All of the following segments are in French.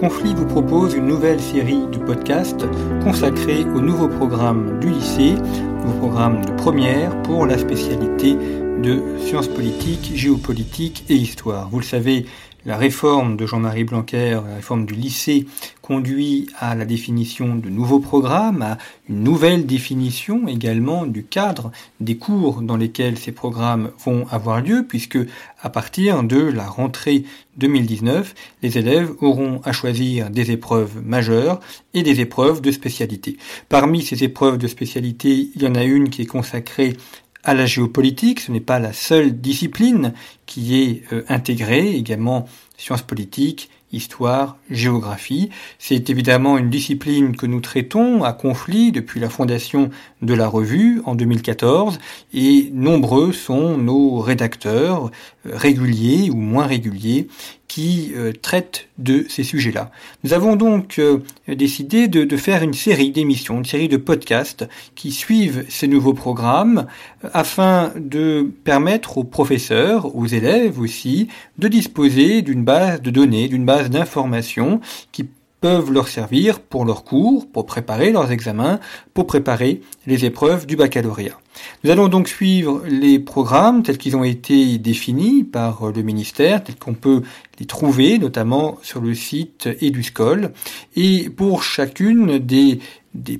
Conflit vous propose une nouvelle série de podcasts consacrée au nouveau programme du lycée, nouveau programme de première pour la spécialité de sciences politiques, géopolitique et histoire. Vous le savez, la réforme de Jean-Marie Blanquer, la réforme du lycée, conduit à la définition de nouveaux programmes, à une nouvelle définition également du cadre des cours dans lesquels ces programmes vont avoir lieu, puisque à partir de la rentrée 2019, les élèves auront à choisir des épreuves majeures et des épreuves de spécialité. Parmi ces épreuves de spécialité, il y en a une qui est consacrée à la géopolitique. Ce n'est pas la seule discipline qui est euh, intégrée, également sciences politiques, histoire, géographie. C'est évidemment une discipline que nous traitons à conflit depuis la fondation de la revue en 2014 et nombreux sont nos rédacteurs euh, réguliers ou moins réguliers qui euh, traitent de ces sujets-là. Nous avons donc euh, décidé de, de, faire une série d'émissions, une série de podcasts qui suivent ces nouveaux programmes afin de permettre aux professeurs, aux élèves aussi, de disposer d'une base de données, d'une base d'informations qui peuvent leur servir pour leurs cours, pour préparer leurs examens, pour préparer les épreuves du baccalauréat. Nous allons donc suivre les programmes tels qu'ils ont été définis par le ministère, tels qu'on peut les trouver notamment sur le site EduScol. Et pour chacune des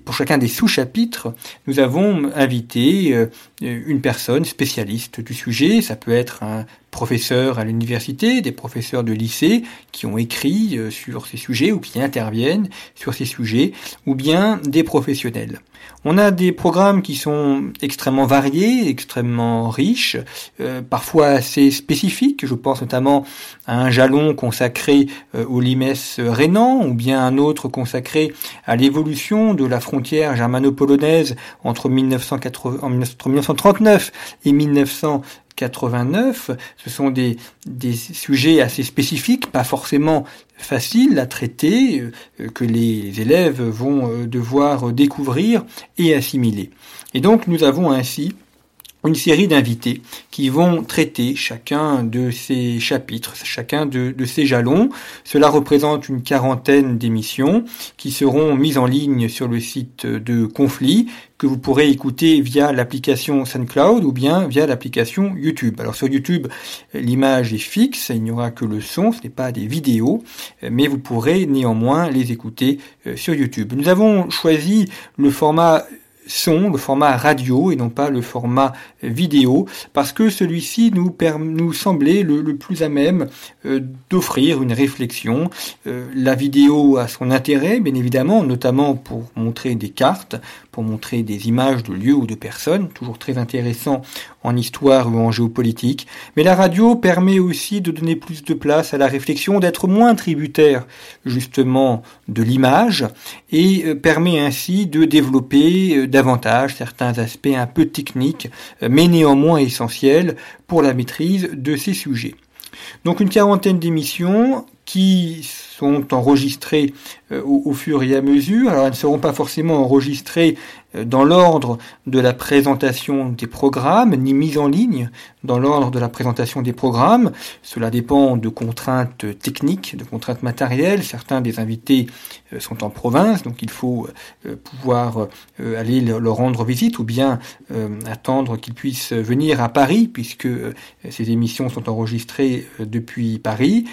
pour chacun des sous-chapitres, nous avons invité euh, une personne spécialiste du sujet. Ça peut être un professeur à l'université, des professeurs de lycée qui ont écrit euh, sur ces sujets ou qui interviennent sur ces sujets, ou bien des professionnels. On a des programmes qui sont extrêmement variés, extrêmement riches, euh, parfois assez spécifiques. Je pense notamment à un jalon consacré au limes rénan, ou bien un autre consacré à l'évolution de la frontière germano-polonaise entre, 1939 et 1989. Ce sont des, des sujets assez spécifiques, pas forcément faciles à traiter, euh, que les élèves vont euh, devoir découvrir et assimiler. Et donc nous avons ainsi une série d'invités qui vont traiter chacun de ces chapitres, chacun de, ces jalons. Cela représente une quarantaine d'émissions qui seront mises en ligne sur le site de Conflit, que vous pourrez écouter via l'application SoundCloud ou bien via l'application YouTube. Alors sur YouTube, l'image est fixe, il n'y aura que le son, ce n'est pas des vidéos, mais vous pourrez néanmoins les écouter euh, sur YouTube. Nous avons choisi le format son, le format radio et non pas le format vidéo, parce que celui-ci nous, nous semblait le, plus à même euh, d'offrir une réflexion. Euh, la vidéo a son intérêt, bien évidemment, notamment pour montrer des cartes, pour montrer des images de lieux ou de personnes, toujours très intéressant en histoire ou en géopolitique. Mais la radio permet aussi de donner plus de place à la réflexion, d'être moins tributaire justement de l'image et euh, permet ainsi de développer davantage certains aspects un peu techniques, euh, mais néanmoins essentiels pour la maîtrise de ces sujets. Donc une quarantaine d'émissions qui sont enregistrées au, au, fur et à mesure. Alors elles ne seront pas forcément enregistrées euh, dans l'ordre de la présentation des programmes, ni mise en ligne dans l'ordre de la présentation des programmes. Cela dépend de contraintes techniques, de contraintes matérielles. Certains des invités euh, sont en province, donc il faut euh, pouvoir aller leur rendre visite ou bien attendre qu'ils puissent venir à Paris, puisque ces émissions sont enregistrées depuis Paris.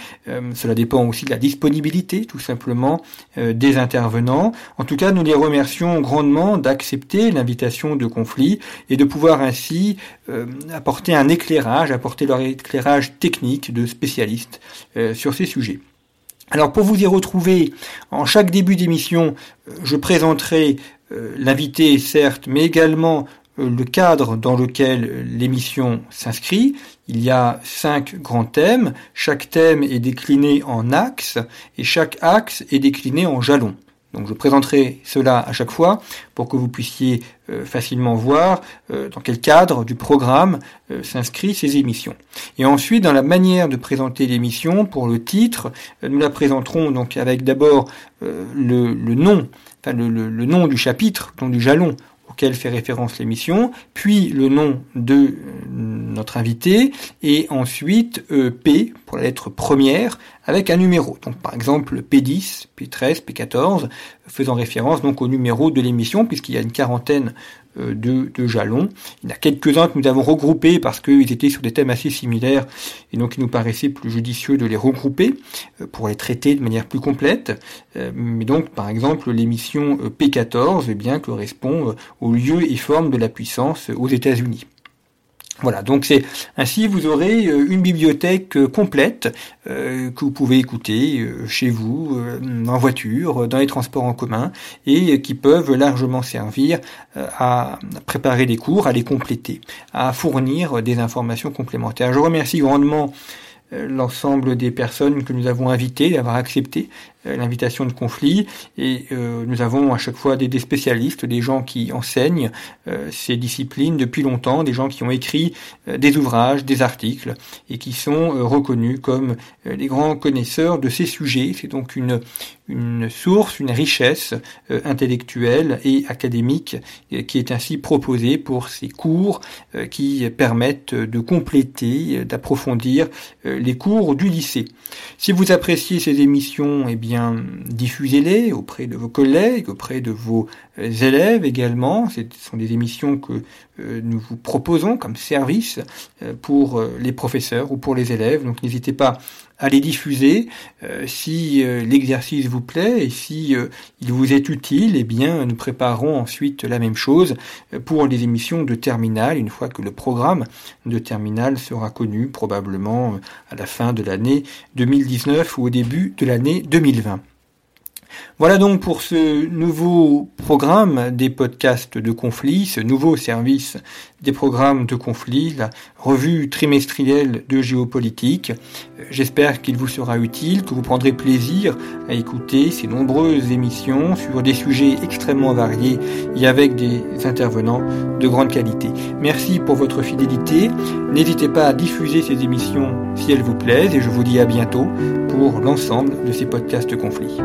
Cela dépend aussi de la disponibilité, tout simplement, des intervenants. En tout cas, nous les remercions grandement d'accepter accepter l'invitation de conflit et de pouvoir ainsi euh, apporter un éclairage, apporter leur éclairage technique de spécialistes euh, sur ces sujets. Alors pour vous y retrouver, en chaque début d'émission, je présenterai l'invité certes, mais également le cadre dans lequel l'émission s'inscrit. Il y a cinq grands thèmes. Chaque thème est décliné en axes et chaque axe est décliné en jalons. Donc je présenterai cela à chaque fois pour que vous puissiez euh, facilement voir euh, dans quel cadre du programme euh, s'inscrit ces émissions. Et ensuite, dans la manière de présenter l'émission, pour le titre, nous la présenterons donc avec d'abord le, nom, enfin le, nom du chapitre, donc du jalon auquel fait référence l'émission, puis le nom de euh, notre invité, et ensuite euh, P pour la lettre première avec un numéro. Donc par exemple P10, P13, P14, faisant référence donc au numéro de l'émission, puisqu'il y a une quarantaine euh, de, jalons. Il y en a quelques-uns que nous avons regroupés parce qu'ils étaient sur des thèmes assez similaires et donc il nous paraissait plus judicieux de les regrouper euh, pour les traiter de manière plus complète. Euh, mais donc par exemple l'émission P14 eh bien, correspond au lieu et forme de la puissance aux États-Unis. Voilà, donc c'est ainsi vous aurez euh, une bibliothèque euh, complète euh, que vous pouvez écouter chez vous, en voiture, dans les transports en commun, et qui peuvent largement servir à préparer les cours, à les compléter, à fournir des informations complémentaires. Je remercie grandement l'ensemble des personnes que nous avons invitées d'avoir accepté l'invitation de conflit et euh, nous avons à chaque fois des, spécialistes, des gens qui enseignent euh, ces disciplines depuis longtemps, des gens qui ont écrit des ouvrages, des articles et qui sont reconnus comme les grands connaisseurs de ces sujets. C'est donc une, une source, une richesse intellectuelle et académique qui est ainsi proposée pour ces cours qui permettent de compléter, d'approfondir les cours du lycée. Si vous appréciez ces émissions, eh bien diffusez-les auprès de vos collègues, auprès de vos euh, élèves également. Ce sont des émissions que euh, nous vous proposons comme service euh, pour les professeurs ou pour les élèves. Donc n'hésitez pas à les diffuser si l'exercice vous plaît et si il vous est utile. Eh bien, nous préparerons ensuite la même chose pour les émissions de terminale une fois que le programme de terminale sera connu, probablement à la fin de l'année 2019 ou au début de l'année 2020. Voilà donc pour ce nouveau programme des podcasts de conflit, ce nouveau service des programmes de conflit, la revue trimestrielle de géopolitique. J'espère qu'il vous sera utile, que vous prendrez plaisir à écouter ces nombreuses émissions sur des sujets extrêmement variés et avec des intervenants de grande qualité. Merci pour votre fidélité. N'hésitez pas à diffuser ces émissions si elles vous plaisent et je vous dis à bientôt pour l'ensemble de ces podcasts de conflit.